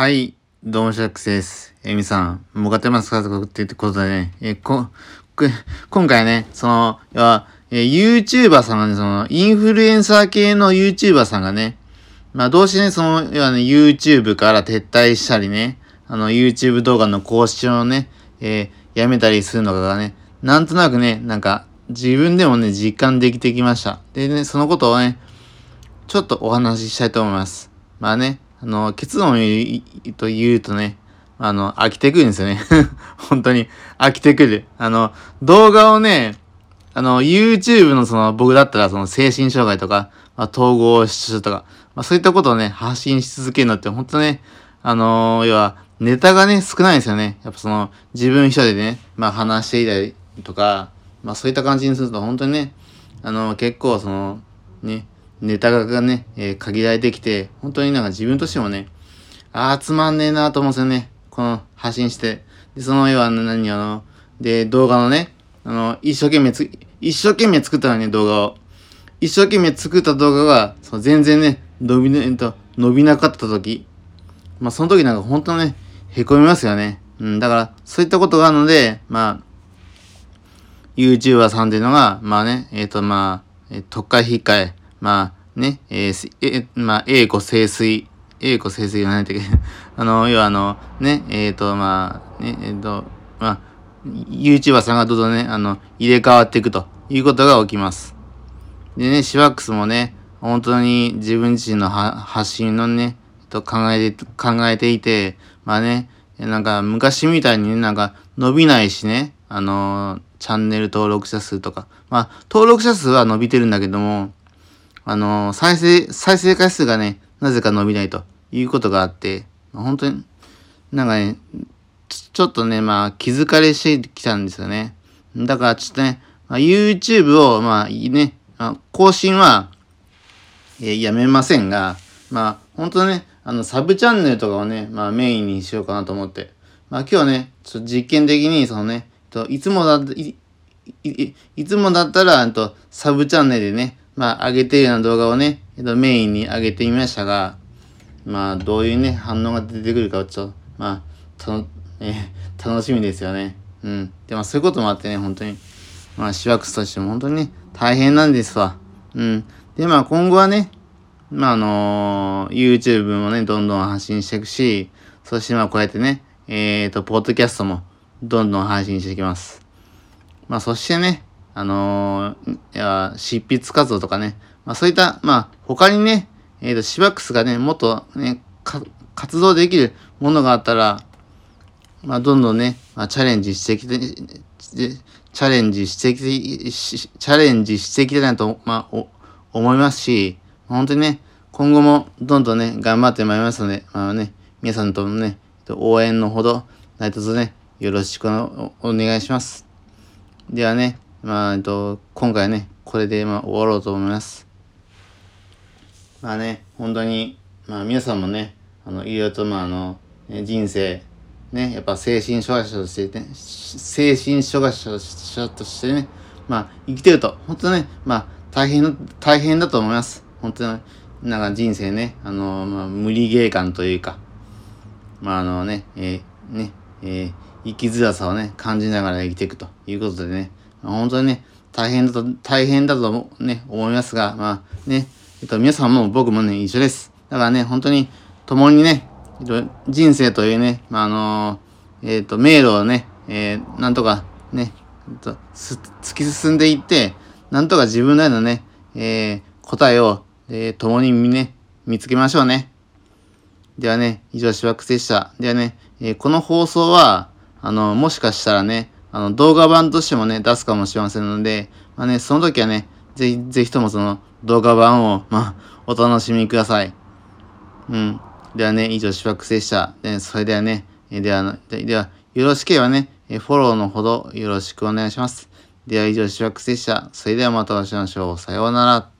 はい、どうもシャックスです。えみさん、もがってますかってことでね、えこ、今回ね、その、要は、え YouTuber さんがね、その、インフルエンサー系の YouTuber さんがね、まあ、どうしてね、その、要はね、YouTube から撤退したりね、あの、YouTube 動画の更新をね、えー、やめたりするのかがね、なんとなくね、なんか、自分でもね、実感できてきました。でね、そのことをね、ちょっとお話ししたいと思います。まあね、あの、結論言うと言うとね、あの、飽きてくるんですよね。本当に、飽きてくる。あの、動画をね、あの、YouTube のその、僕だったらその精神障害とか、まあ、統合失調とか、まあ、そういったことをね、発信し続けるのって本当ね、あのー、要は、ネタがね、少ないんですよね。やっぱその、自分一人でね、まあ話していたりとか、まあそういった感じにすると本当にね、あのー、結構その、ね、ネタがね、えー、限られてきて、本当になんか自分としてもね、ああ、つまんねえなと思うんですよね。この発信して。で、その要は何あの、で、動画のね、あの、一生懸命つ、一生懸命作ったのね、動画を。一生懸命作った動画が、その全然ね、伸びね、と、伸びなかった時。まあ、その時なんか本当ね、凹みますよね。うん、だから、そういったことがあるので、まあ、YouTuber さんっていうのが、まあね、えっ、ー、と、まあ、え特会引っかえ、まあ、ね、えー、え、まあ、栄子清水、栄子清水が何だっけ あの、要はあの、ね、えっ、ー、と、まあ、ね、えっ、ー、と、まあ、YouTuber さんがどんどんね、あの、入れ替わっていくということが起きます。でね、シワックスもね、本当に自分自身の発信のね、と考えて、考えていて、まあね、なんか昔みたいにね、なんか伸びないしね、あの、チャンネル登録者数とか、まあ、登録者数は伸びてるんだけども、あの、再生、再生回数がね、なぜか伸びないということがあって、まあ、本当に、なんかね、ちょっとね、まあ、気づかれしてきたんですよね。だからちょっとね、まあ、YouTube を、まあ、ね、まあ、更新は、えー、やめませんが、まあ、本当ね、あの、サブチャンネルとかをね、まあ、メインにしようかなと思って。まあ、今日ね、ちょっと実験的に、そのね、といつもだいいいつもだったら、とサブチャンネルでね、まあ、上げてるような動画をね、えっと、メインに上げてみましたが、まあ、どういうね、反応が出てくるかをちょっと、まあ、たの、えー、楽しみですよね。うん。で、まあ、そういうこともあってね、本当に、まあ、シワックスとしても本当にね、大変なんですわ。うん。で、まあ、今後はね、まあ、あのー、YouTube もね、どんどん発信していくし、そしてまあ、こうやってね、えっ、ー、と、ポッドキャストも、どんどん配信していきます。まあ、そしてね、あのー、いや、執筆活動とかね、まあ、そういった、まあ、他にね、えっ、ー、と、シバックスがね、もっとね、活動できるものがあったら、まあ、どんどんね、まあ、チャレンジしてきて、チャレンジしてきて、チャレンジしてきてないと、まあ、思いますし、本当にね、今後もどんどんね、頑張ってまいりますので、まあね、皆さんとのね、応援のほど、何卒ね、よろしくお願いします。ではね、まあ、えっと、今回ね、これで、まあ、終わろうと思います。まあね、本当に、まあ皆さんもね、あの、いろいろと、まああの、人生、ね、やっぱ精神障害者としてね、精神障害者としてね、まあ生きてると、本当ね、まあ大変、大変だと思います。本当に、なんか人生ね、あの、まあ、無理ゲー感というか、まああのね、えー、ね、えー、生きづらさをね、感じながら生きていくということでね、本当にね、大変だと、大変だとね、思いますが、まあね、えっと、皆さんも僕もね、一緒です。だからね、本当に、共にね、人生というね、まあ、あのー、えっ、ー、と、迷路をね、えー、なんとかね、えっと、突き進んでいって、なんとか自分なりのね、えー、答えを、えー、共にね、見つけましょうね。ではね、以上、しばくせでした。ではね、えー、この放送は、あの、もしかしたらね、あの、動画版としてもね、出すかもしれませんので、まあね、その時はね、ぜひ、ぜひともその動画版を、まあ、お楽しみください。うん。ではね、以上、しばくせでした。で、それではね、では、では、よろしければね、フォローのほどよろしくお願いします。では以上、しばくせでした。それではまたお会いしましょう。さようなら。